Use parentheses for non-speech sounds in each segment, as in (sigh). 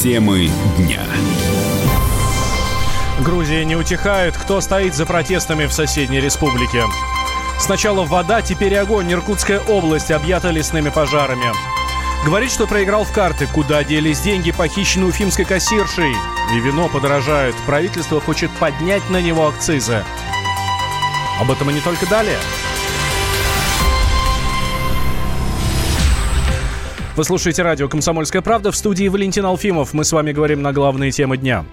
Темы дня. Грузия не утихает. Кто стоит за протестами в соседней республике? Сначала вода, теперь огонь. Иркутская область объята лесными пожарами. Говорит, что проиграл в карты. Куда делись деньги, похищенные уфимской кассиршей? И вино подорожает. Правительство хочет поднять на него акцизы. Об этом и не только далее. Вы слушаете радио «Комсомольская правда» в студии Валентин Алфимов. Мы с вами говорим на главные темы дня.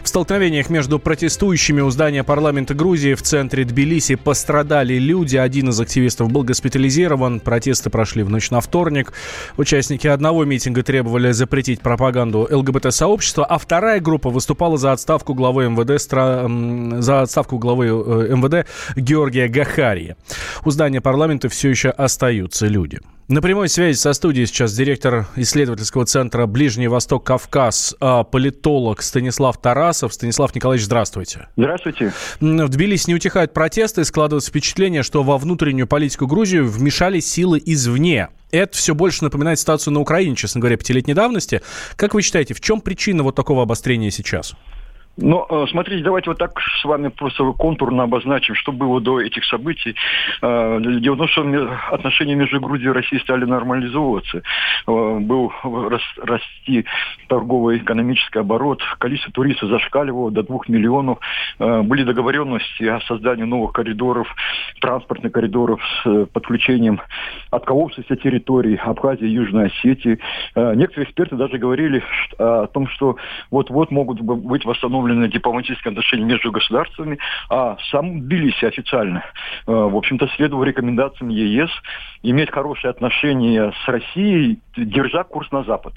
В столкновениях между протестующими у здания парламента Грузии в центре Тбилиси пострадали люди. Один из активистов был госпитализирован. Протесты прошли в ночь на вторник. Участники одного митинга требовали запретить пропаганду ЛГБТ-сообщества, а вторая группа выступала за отставку главы МВД, стра... за отставку главы э, МВД Георгия Гахария. У здания парламента все еще остаются люди. На прямой связи со студией сейчас директор исследовательского центра Ближний Восток Кавказ, а, политолог Станислав Тарасов. Станислав Николаевич, здравствуйте. Здравствуйте. В Тбилиси не утихают протесты, складывается впечатление, что во внутреннюю политику Грузии вмешались силы извне. Это все больше напоминает ситуацию на Украине, честно говоря, пятилетней давности. Как вы считаете, в чем причина вот такого обострения сейчас? Но э, смотрите, давайте вот так с вами просто контурно обозначим, что было до этих событий. Э, дело в том, что отношения между Грузией и Россией стали нормализовываться. Э, был расти торговый экономический оборот, количество туристов зашкаливало до двух миллионов. Были договоренности о создании новых коридоров, транспортных коридоров с подключением отколовшихся территорий Абхазии Южной Осетии. Некоторые эксперты даже говорили о том, что вот-вот могут быть восстановлены установлены дипломатические отношения между государствами, а сам Тбилиси официально, э, в общем-то, следовал рекомендациям ЕС иметь хорошие отношения с Россией, держа курс на Запад.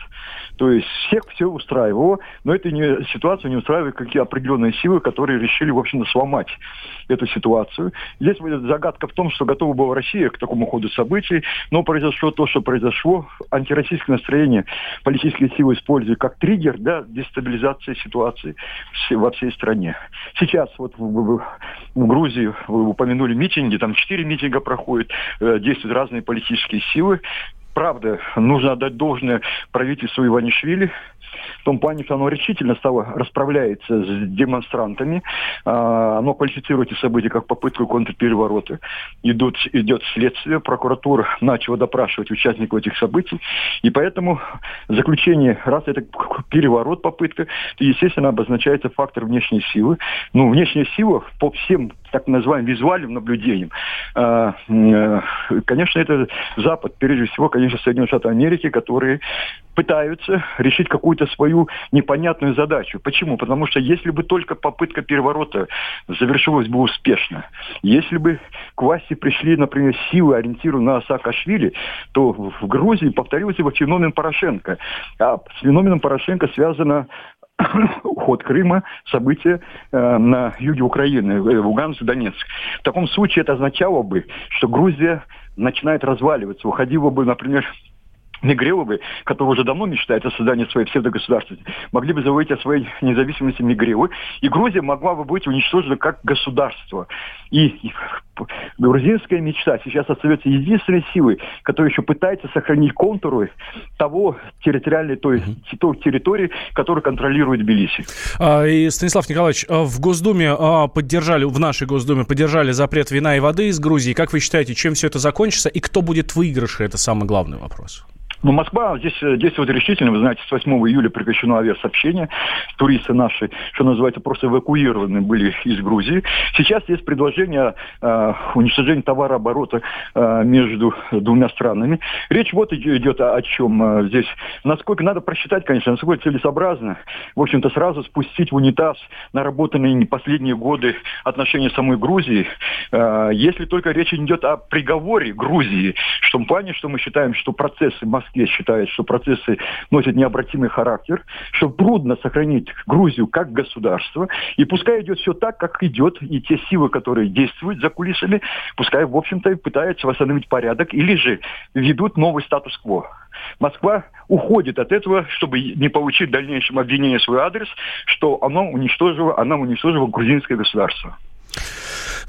То есть всех все устраивало, но эта не, ситуацию не устраивает какие определенные силы, которые решили, в общем-то, сломать эту ситуацию. Здесь загадка в том, что готова была Россия к такому ходу событий, но произошло то, что произошло. Антироссийское настроение политические силы используют как триггер для дестабилизации ситуации во всей стране. Сейчас вот в, в, в Грузии вы упомянули митинги, там четыре митинга проходят, э, действуют разные политические силы. Правда, нужно отдать должное правительству Иванишвили, в том плане, что оно решительно стало расправляется с демонстрантами. А, оно квалифицирует эти события как попытку контрпереворота. Идут, идет следствие, прокуратура начала допрашивать участников этих событий. И поэтому заключение, раз это переворот, попытка, то, естественно, обозначается фактор внешней силы. Ну, внешняя сила по всем так называемым визуальным наблюдениям. А, э, конечно, это Запад, прежде всего, конечно, Соединенные Штаты Америки, которые пытаются решить какую-то свою непонятную задачу. Почему? Потому что если бы только попытка переворота завершилась бы успешно, если бы к власти пришли, например, силы, ориентированные на Саакашвили, то в Грузии повторился бы феномен Порошенко. А с феноменом Порошенко связано (coughs) уход Крыма, события э, на юге Украины, э, Луганск, Донецк. В таком случае это означало бы, что Грузия начинает разваливаться. Уходила бы, например, Мигреловы, которые уже давно мечтают о создании своей псевдогосударственности, могли бы заявить о своей независимости Мигрелы, и Грузия могла бы быть уничтожена как государство. И, и грузинская мечта сейчас остается единственной силой, которая еще пытается сохранить контуры того территориальной, той, той территории, которую контролирует Тбилиси. А, и, Станислав Николаевич, а в Госдуме а, поддержали, в нашей Госдуме поддержали запрет вина и воды из Грузии. Как вы считаете, чем все это закончится и кто будет в выигрыше? Это самый главный вопрос. Ну, Москва здесь э, действует решительно. Вы знаете, с 8 июля прекращено авиасообщение. Туристы наши, что называется, просто эвакуированы были из Грузии. Сейчас есть предложение э, уничтожения товарооборота э, между двумя странами. Речь вот идет о, о чем э, здесь. Насколько надо просчитать, конечно, насколько целесообразно, в общем-то, сразу спустить в унитаз наработанные последние годы отношения самой Грузии, э, если только речь идет о приговоре Грузии, в том плане, что мы считаем, что процессы Москвы Москве считает, что процессы носят необратимый характер, что трудно сохранить Грузию как государство, и пускай идет все так, как идет, и те силы, которые действуют за кулисами, пускай, в общем-то, пытаются восстановить порядок, или же ведут новый статус-кво. Москва уходит от этого, чтобы не получить в дальнейшем обвинение в свой адрес, что оно уничтожило, она уничтожила грузинское государство.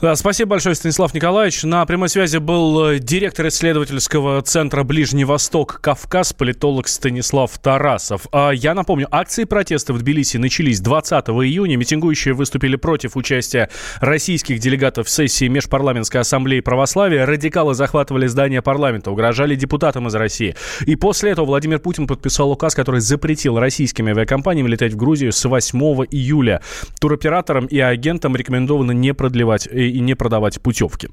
Да, спасибо большое, Станислав Николаевич. На прямой связи был э, директор исследовательского центра «Ближний Восток. Кавказ», политолог Станислав Тарасов. А я напомню, акции протеста в Тбилиси начались 20 июня. Митингующие выступили против участия российских делегатов в сессии Межпарламентской ассамблеи православия. Радикалы захватывали здание парламента, угрожали депутатам из России. И после этого Владимир Путин подписал указ, который запретил российским авиакомпаниям летать в Грузию с 8 июля. Туроператорам и агентам рекомендовано не продлевать и не продавать путевки.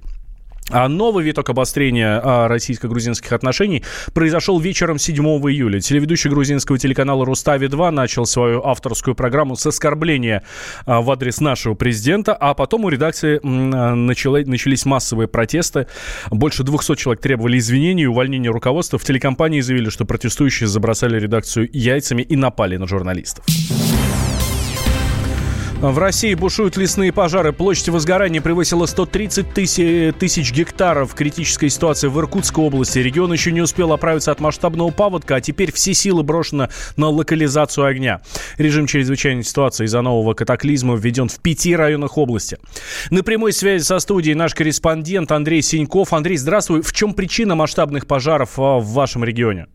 А новый виток обострения а, российско-грузинских отношений произошел вечером 7 июля. Телеведущий грузинского телеканала «Рустави-2» начал свою авторскую программу с оскорбления а, в адрес нашего президента, а потом у редакции начало, начались массовые протесты. Больше 200 человек требовали извинений и увольнения руководства. В телекомпании заявили, что протестующие забросали редакцию яйцами и напали на журналистов. В России бушуют лесные пожары. Площадь возгорания превысила 130 тысяч, тысяч гектаров. Критическая ситуация в Иркутской области. Регион еще не успел оправиться от масштабного паводка, а теперь все силы брошены на локализацию огня. Режим чрезвычайной ситуации из-за нового катаклизма введен в пяти районах области. На прямой связи со студией наш корреспондент Андрей Синьков. Андрей, здравствуй. В чем причина масштабных пожаров а, в вашем регионе?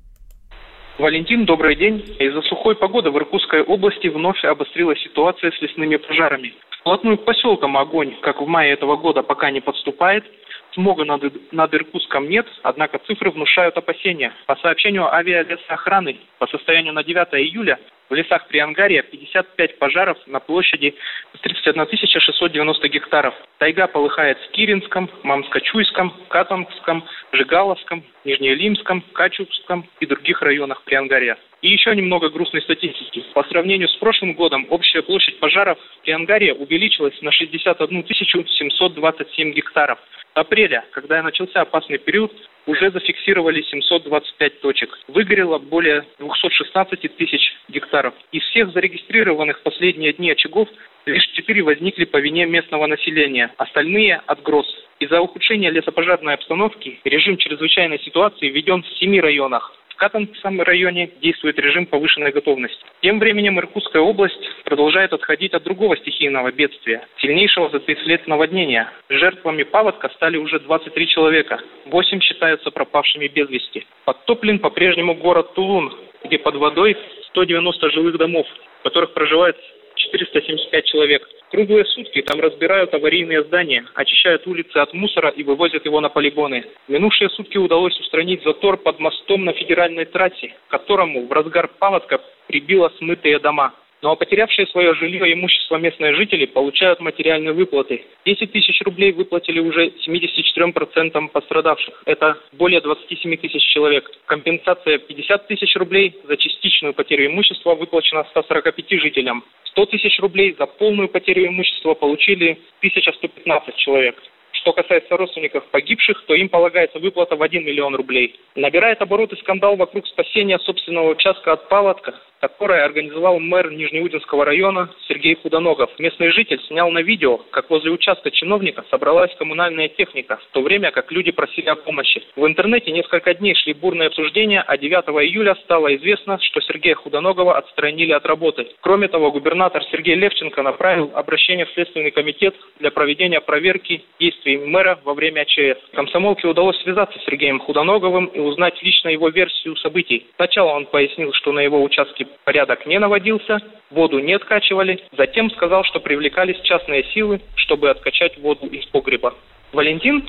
Валентин, добрый день. Из-за сухой погоды в Иркутской области вновь обострилась ситуация с лесными пожарами. Вплотную к поселкам огонь, как в мае этого года, пока не подступает. Смога над, над Иркутском нет, однако цифры внушают опасения. По сообщению авиалесоохраны, по состоянию на 9 июля в лесах Приангария 55 пожаров на площади 31 690 гектаров. Тайга полыхает в Киринском, Мамско-Чуйском, Катанском, Жигаловском, Нижнеолимском, Качупском и других районах Приангария. И еще немного грустной статистики. По сравнению с прошлым годом общая площадь пожаров в Приангария увеличилась на 61 727 гектаров апреля, когда начался опасный период, уже зафиксировали 725 точек. Выгорело более 216 тысяч гектаров. Из всех зарегистрированных последние дни очагов лишь 4 возникли по вине местного населения, остальные – от гроз. Из-за ухудшения лесопожарной обстановки режим чрезвычайной ситуации введен в 7 районах. Катанском районе действует режим повышенной готовности. Тем временем Иркутская область продолжает отходить от другого стихийного бедствия, сильнейшего за 30 лет наводнения. Жертвами паводка стали уже 23 человека, 8 считаются пропавшими без вести. Подтоплен по-прежнему город Тулун, где под водой 190 жилых домов, в которых проживает 475 человек. Круглые сутки там разбирают аварийные здания, очищают улицы от мусора и вывозят его на полигоны. Минувшие сутки удалось устранить затор под мостом на федеральной трассе, которому в разгар паводка прибило смытые дома. Ну а потерявшие свое жилье и имущество местные жители получают материальные выплаты. 10 тысяч рублей выплатили уже 74% пострадавших. Это более 27 тысяч человек. Компенсация 50 тысяч рублей за частичную потерю имущества выплачена 145 жителям. 100 тысяч рублей за полную потерю имущества получили 1115 человек. Что касается родственников погибших, то им полагается выплата в 1 миллион рублей. Набирает обороты скандал вокруг спасения собственного участка от паводка которое организовал мэр Нижнеудинского района Сергей Худоногов. Местный житель снял на видео, как возле участка чиновника собралась коммунальная техника, в то время как люди просили о помощи. В интернете несколько дней шли бурные обсуждения, а 9 июля стало известно, что Сергея Худоногова отстранили от работы. Кроме того, губернатор Сергей Левченко направил обращение в Следственный комитет для проведения проверки действий мэра во время ЧС. Комсомолке удалось связаться с Сергеем Худоноговым и узнать лично его версию событий. Сначала он пояснил, что на его участке порядок не наводился, воду не откачивали. Затем сказал, что привлекались частные силы, чтобы откачать воду из погреба. Валентин?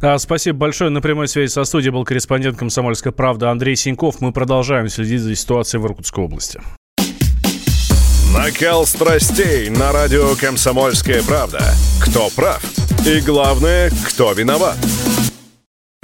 Да, спасибо большое. На прямой связи со студией был корреспондент «Комсомольской правды» Андрей Синьков. Мы продолжаем следить за ситуацией в Иркутской области. Накал страстей на радио «Комсомольская правда». Кто прав? И главное, кто виноват?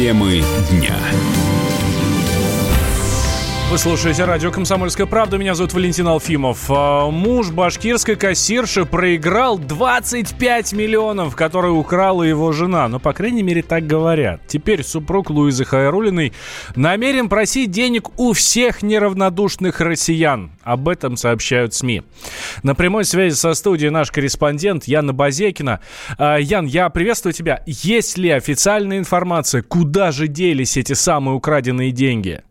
Темы дня. Вы слушаете радио «Комсомольская правда». Меня зовут Валентин Алфимов. А, муж башкирской кассирши проиграл 25 миллионов, которые украла его жена. Ну, по крайней мере, так говорят. Теперь супруг Луизы Хайрулиной намерен просить денег у всех неравнодушных россиян. Об этом сообщают СМИ. На прямой связи со студией наш корреспондент Яна Базекина. А, Ян, я приветствую тебя. Есть ли официальная информация, куда же делись эти самые украденные деньги?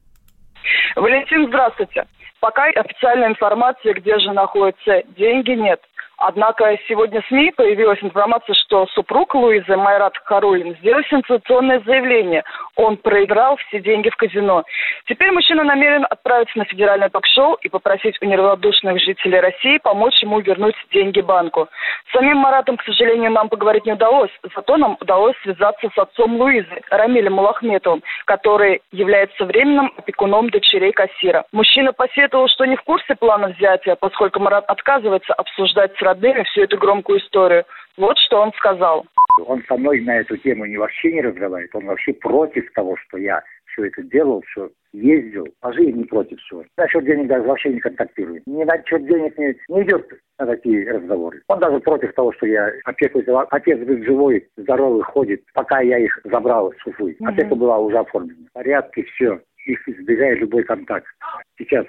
Валентин, здравствуйте. Пока официальной информации, где же находятся деньги, нет. Однако сегодня в СМИ появилась информация, что супруг Луизы Майрат Харулин сделал сенсационное заявление. Он проиграл все деньги в казино. Теперь мужчина намерен отправиться на федеральное ток-шоу и попросить у неравнодушных жителей России помочь ему вернуть деньги банку. С самим Маратом, к сожалению, нам поговорить не удалось. Зато нам удалось связаться с отцом Луизы, Рамилем Мулахметовым, который является временным опекуном дочерей кассира. Мужчина посетовал, что не в курсе плана взятия, поскольку Марат отказывается обсуждать с родными всю эту громкую историю. Вот что он сказал. Он со мной на эту тему не вообще не разговаривает. Он вообще против того, что я все это делал, что ездил. А жизнь не против всего. Насчет денег даже вообще не контактирует. Ни насчет денег не, не идет на такие разговоры. Он даже против того, что я опекуюсь. Отец был живой, здоровый, ходит, пока я их забрал с Уфы. Mm-hmm. Опека была уже оформлена. В порядке, все. Их избегает любой контакт. Сейчас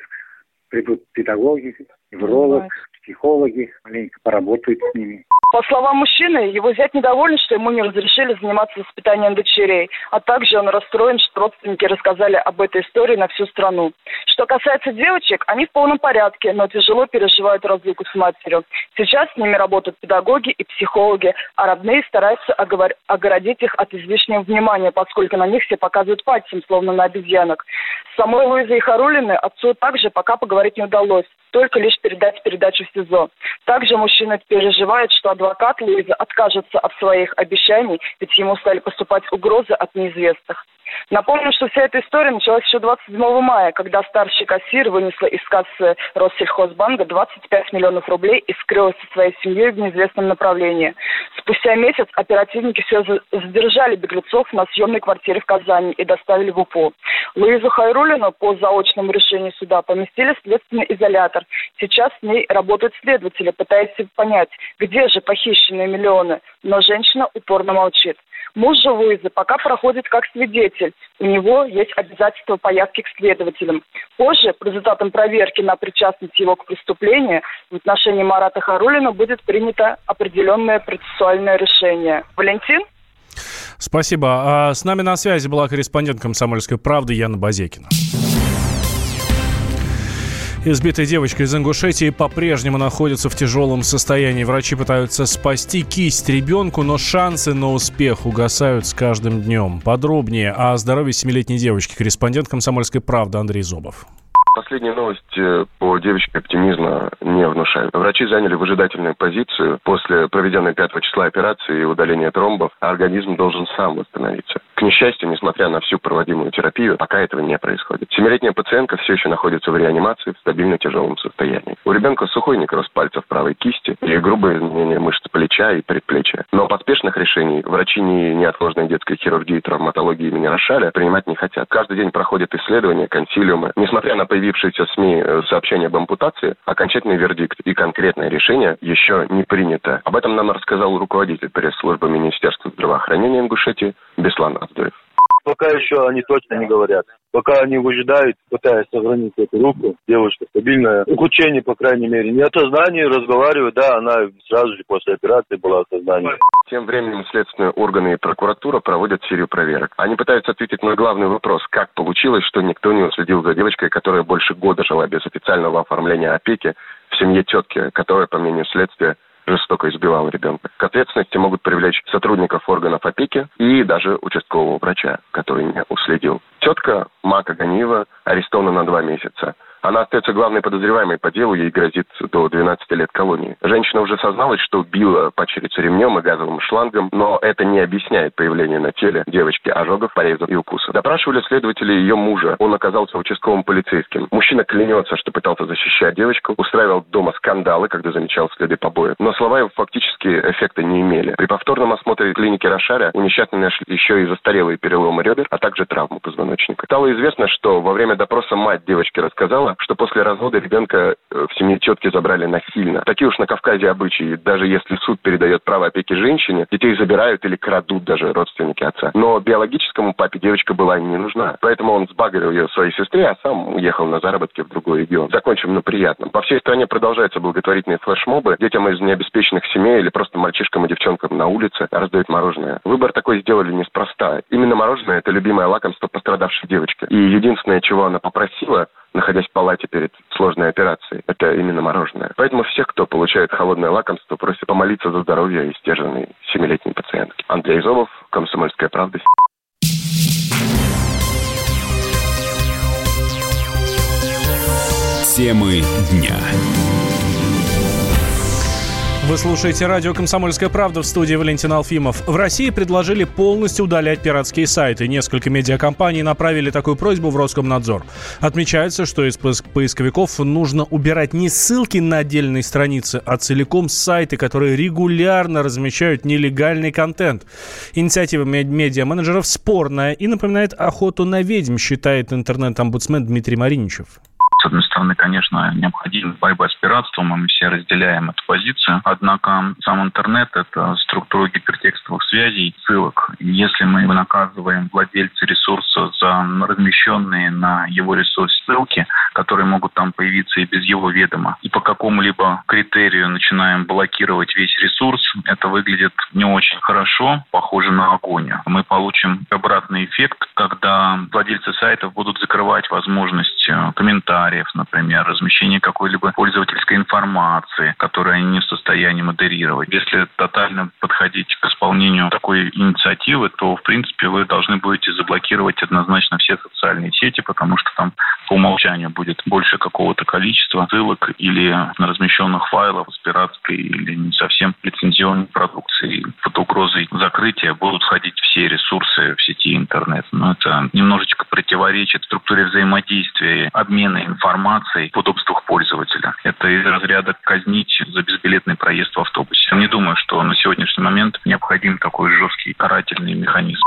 придут педагоги, невролог, психологи, маленько поработают с ними. По словам мужчины, его зять недоволен, что ему не разрешили заниматься воспитанием дочерей, а также он расстроен, что родственники рассказали об этой истории на всю страну. Что касается девочек, они в полном порядке, но тяжело переживают разлуку с матерью. Сейчас с ними работают педагоги и психологи, а родные стараются оговор... огородить их от излишнего внимания, поскольку на них все показывают пальцем, словно на обезьянок. С самой Луизой Харулиной отцу также пока поговорить не удалось только лишь передать передачу в СИЗО. Также мужчина переживает, что адвокат Луиза откажется от своих обещаний, ведь ему стали поступать угрозы от неизвестных. Напомню, что вся эта история началась еще 27 мая, когда старший кассир вынесла из кассы Россельхозбанка 25 миллионов рублей и скрылась со своей семьей в неизвестном направлении. Спустя месяц оперативники все задержали беглецов на съемной квартире в Казани и доставили в УПУ. Луизу Хайрулину по заочному решению суда поместили в следственный изолятор. Сейчас с ней работают следователи, пытаясь понять, где же похищенные миллионы. Но женщина упорно молчит. Муж же Луизы пока проходит как свидетель. У него есть обязательство поездки к следователям. Позже, по результатам проверки на причастность его к преступлению, в отношении Марата Харулина будет принято определенное процессуальное решение. Валентин? Спасибо. А с нами на связи была корреспондент «Комсомольской правды» Яна Базекина. Избитая девочка из Ингушетии по-прежнему находится в тяжелом состоянии. Врачи пытаются спасти кисть ребенку, но шансы на успех угасают с каждым днем. Подробнее о здоровье семилетней девочки корреспондент «Комсомольской правды» Андрей Зобов. Последние новости по девочке оптимизма не внушают. Врачи заняли выжидательную позицию. После проведенной 5 числа операции и удаления тромбов организм должен сам восстановиться. К несчастью, несмотря на всю проводимую терапию, пока этого не происходит. Семилетняя пациентка все еще находится в реанимации в стабильно тяжелом состоянии. У ребенка сухой некроз пальцев правой кисти и грубое изменение мышц плеча и предплечья. Но поспешных решений врачи ни неотложной детской хирургии и травматологии имени Рошаля принимать не хотят. Каждый день проходят исследования, консилиумы. Несмотря на появившиеся в СМИ э, сообщения об ампутации, окончательный вердикт и конкретное решение еще не принято. Об этом нам рассказал руководитель пресс-службы Министерства здравоохранения Ингушетии Беслан Аздоев. Пока еще они точно не говорят. Пока они выжидают, пытаясь сохранить эту руку, девушка стабильная. Ухудшение, по крайней мере. Не от сознания разговаривает, да, она сразу же после операции была в сознании. Тем временем следственные органы и прокуратура проводят серию проверок. Они пытаются ответить на главный вопрос, как получилось, что никто не уследил за девочкой, которая больше года жила без официального оформления опеки в семье тетки, которая, по мнению следствия, жестоко избивал ребенка. К ответственности могут привлечь сотрудников органов опеки и даже участкового врача, который не уследил. Тетка Мака Ганиева арестована на два месяца. Она остается главной подозреваемой по делу, ей грозит до 12 лет колонии. Женщина уже созналась, что убила падчерицу ремнем и газовым шлангом, но это не объясняет появление на теле девочки ожогов, порезов и укусов. Допрашивали следователи ее мужа. Он оказался участковым полицейским. Мужчина клянется, что пытался защищать девочку, устраивал дома скандалы, когда замечал следы побоев. Но слова его фактически эффекта не имели. При повторном осмотре клиники Рошаря у несчастной нашли еще и застарелые переломы ребер, а также травму позвоночника. Стало известно, что во время допроса мать девочки рассказала, что после развода ребенка э, в семье тетки забрали насильно. Такие уж на Кавказе обычаи. Даже если суд передает право опеки женщине, детей забирают или крадут даже родственники отца. Но биологическому папе девочка была не нужна. Поэтому он сбагрил ее своей сестре, а сам уехал на заработки в другой регион. Закончим на приятном. По всей стране продолжаются благотворительные флешмобы. Детям из необеспеченных семей или просто мальчишкам и девчонкам на улице раздают мороженое. Выбор такой сделали неспроста. Именно мороженое – это любимое лакомство пострадавшей девочки. И единственное, чего она попросила, находясь в палате перед сложной операцией. Это именно мороженое. Поэтому всех, кто получает холодное лакомство, просят помолиться за здоровье истяженной семилетней пациентки. Андрей Зобов, Комсомольская правда. Темы дня. Вы слушаете радио «Комсомольская правда» в студии Валентин Алфимов. В России предложили полностью удалять пиратские сайты. Несколько медиакомпаний направили такую просьбу в Роскомнадзор. Отмечается, что из поисковиков нужно убирать не ссылки на отдельные страницы, а целиком сайты, которые регулярно размещают нелегальный контент. Инициатива медиа-менеджеров спорная и напоминает охоту на ведьм, считает интернет-омбудсмен Дмитрий Мариничев. С одной стороны, конечно, необходима борьба с пиратством, и мы все разделяем эту позицию. Однако сам интернет – это структура гипертекстовых связей, ссылок. Если мы наказываем владельца ресурса за размещенные на его ресурс ссылки, которые могут там появиться и без его ведома, и по какому-либо критерию начинаем блокировать весь ресурс, это выглядит не очень хорошо, похоже на огонь. Мы получим обратный эффект, когда владельцы сайтов будут закрывать возможность э, комментариев, комментариев, например, размещение какой-либо пользовательской информации, которую они не в состоянии модерировать. Если тотально подходить к исполнению такой инициативы, то, в принципе, вы должны будете заблокировать однозначно все социальные сети, потому что там по умолчанию будет больше какого-то количества ссылок или размещенных файлов с пиратской или не совсем лицензионной продукции. Под угрозой закрытия будут входить все ресурсы в сети интернет. Но это немножечко противоречит структуре взаимодействия, обмена информацией удобствах пользователя. Это из разряда казнить за безбилетный проезд в автобусе. Не думаю, что на сегодняшний момент необходим такой жесткий карательный механизм.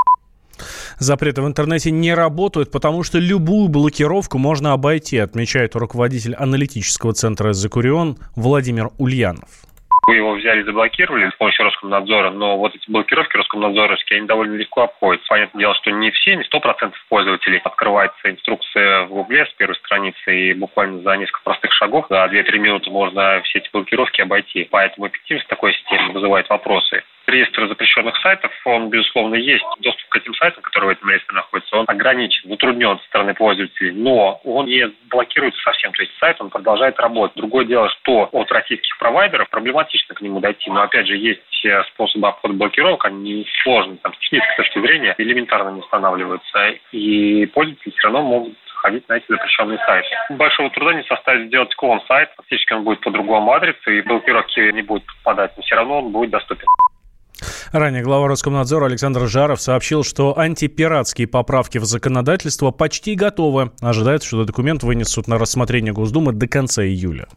Запреты в интернете не работают, потому что любую блокировку можно обойти, отмечает руководитель аналитического центра «Закурион» Владимир Ульянов. Вы его взяли и заблокировали с помощью Роскомнадзора, но вот эти блокировки Роскомнадзоровские, они довольно легко обходятся. Понятное дело, что не все, не сто процентов пользователей открывается инструкция в Гугле с первой страницы, и буквально за несколько простых шагов, за 2-3 минуты можно все эти блокировки обойти. Поэтому эффективность такой системы вызывает вопросы реестр запрещенных сайтов, он, безусловно, есть. Доступ к этим сайтам, которые в этом реестре находятся, он ограничен, затруднен со стороны пользователей, но он не блокируется совсем. То есть сайт, он продолжает работать. Другое дело, что от российских провайдеров проблематично к нему дойти. Но, опять же, есть способы обхода блокировок, они сложные, там, с технической точки зрения, элементарно не устанавливаются. И пользователи все равно могут ходить на эти запрещенные сайты. Большого труда не составит сделать клон сайт. Фактически он будет по другому адресу, и блокировки не будет попадать, но все равно он будет доступен. Ранее глава Роскомнадзора Александр Жаров сообщил, что антипиратские поправки в законодательство почти готовы. Ожидается, что документ вынесут на рассмотрение Госдумы до конца июля.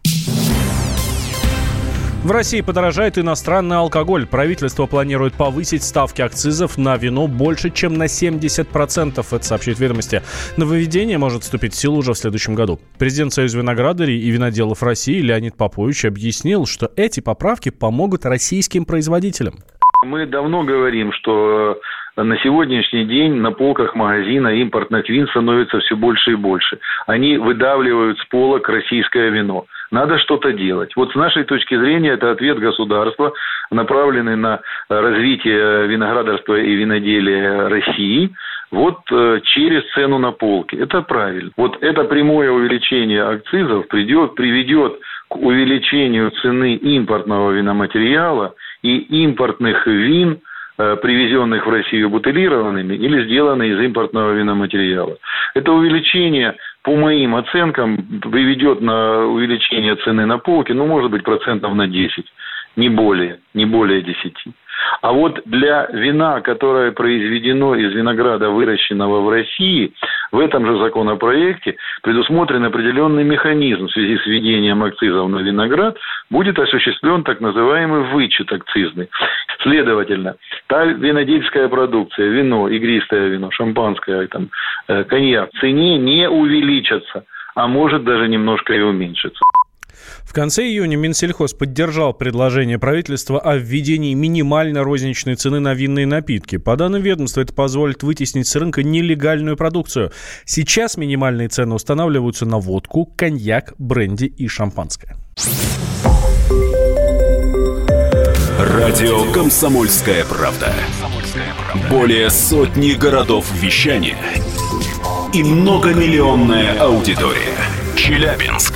В России подорожает иностранный алкоголь. Правительство планирует повысить ставки акцизов на вино больше, чем на 70%. Это сообщает ведомости. Нововведение может вступить в силу уже в следующем году. Президент Союза виноградарей и виноделов России Леонид Попович объяснил, что эти поправки помогут российским производителям. Мы давно говорим, что на сегодняшний день на полках магазина импортных вин становится все больше и больше. Они выдавливают с полок российское вино. Надо что-то делать. Вот с нашей точки зрения это ответ государства, направленный на развитие виноградарства и виноделия России, вот э, через цену на полке. Это правильно. Вот это прямое увеличение акцизов придет, приведет к увеличению цены импортного виноматериала и импортных вин, э, привезенных в Россию бутылированными или сделанными из импортного виноматериала. Это увеличение по моим оценкам, приведет на увеличение цены на полке, ну, может быть, процентов на 10 не более, не более 10. А вот для вина, которое произведено из винограда, выращенного в России, в этом же законопроекте предусмотрен определенный механизм в связи с введением акцизов на виноград, будет осуществлен так называемый вычет акцизный. Следовательно, та винодельская продукция, вино, игристое вино, шампанское, там, э, коньяк, в цене не увеличатся, а может даже немножко и уменьшиться. В конце июня Минсельхоз поддержал предложение правительства о введении минимальной розничной цены на винные напитки. По данным ведомства, это позволит вытеснить с рынка нелегальную продукцию. Сейчас минимальные цены устанавливаются на водку, коньяк, бренди и шампанское. Радио «Комсомольская правда». Более сотни городов вещания и многомиллионная аудитория. Челябинск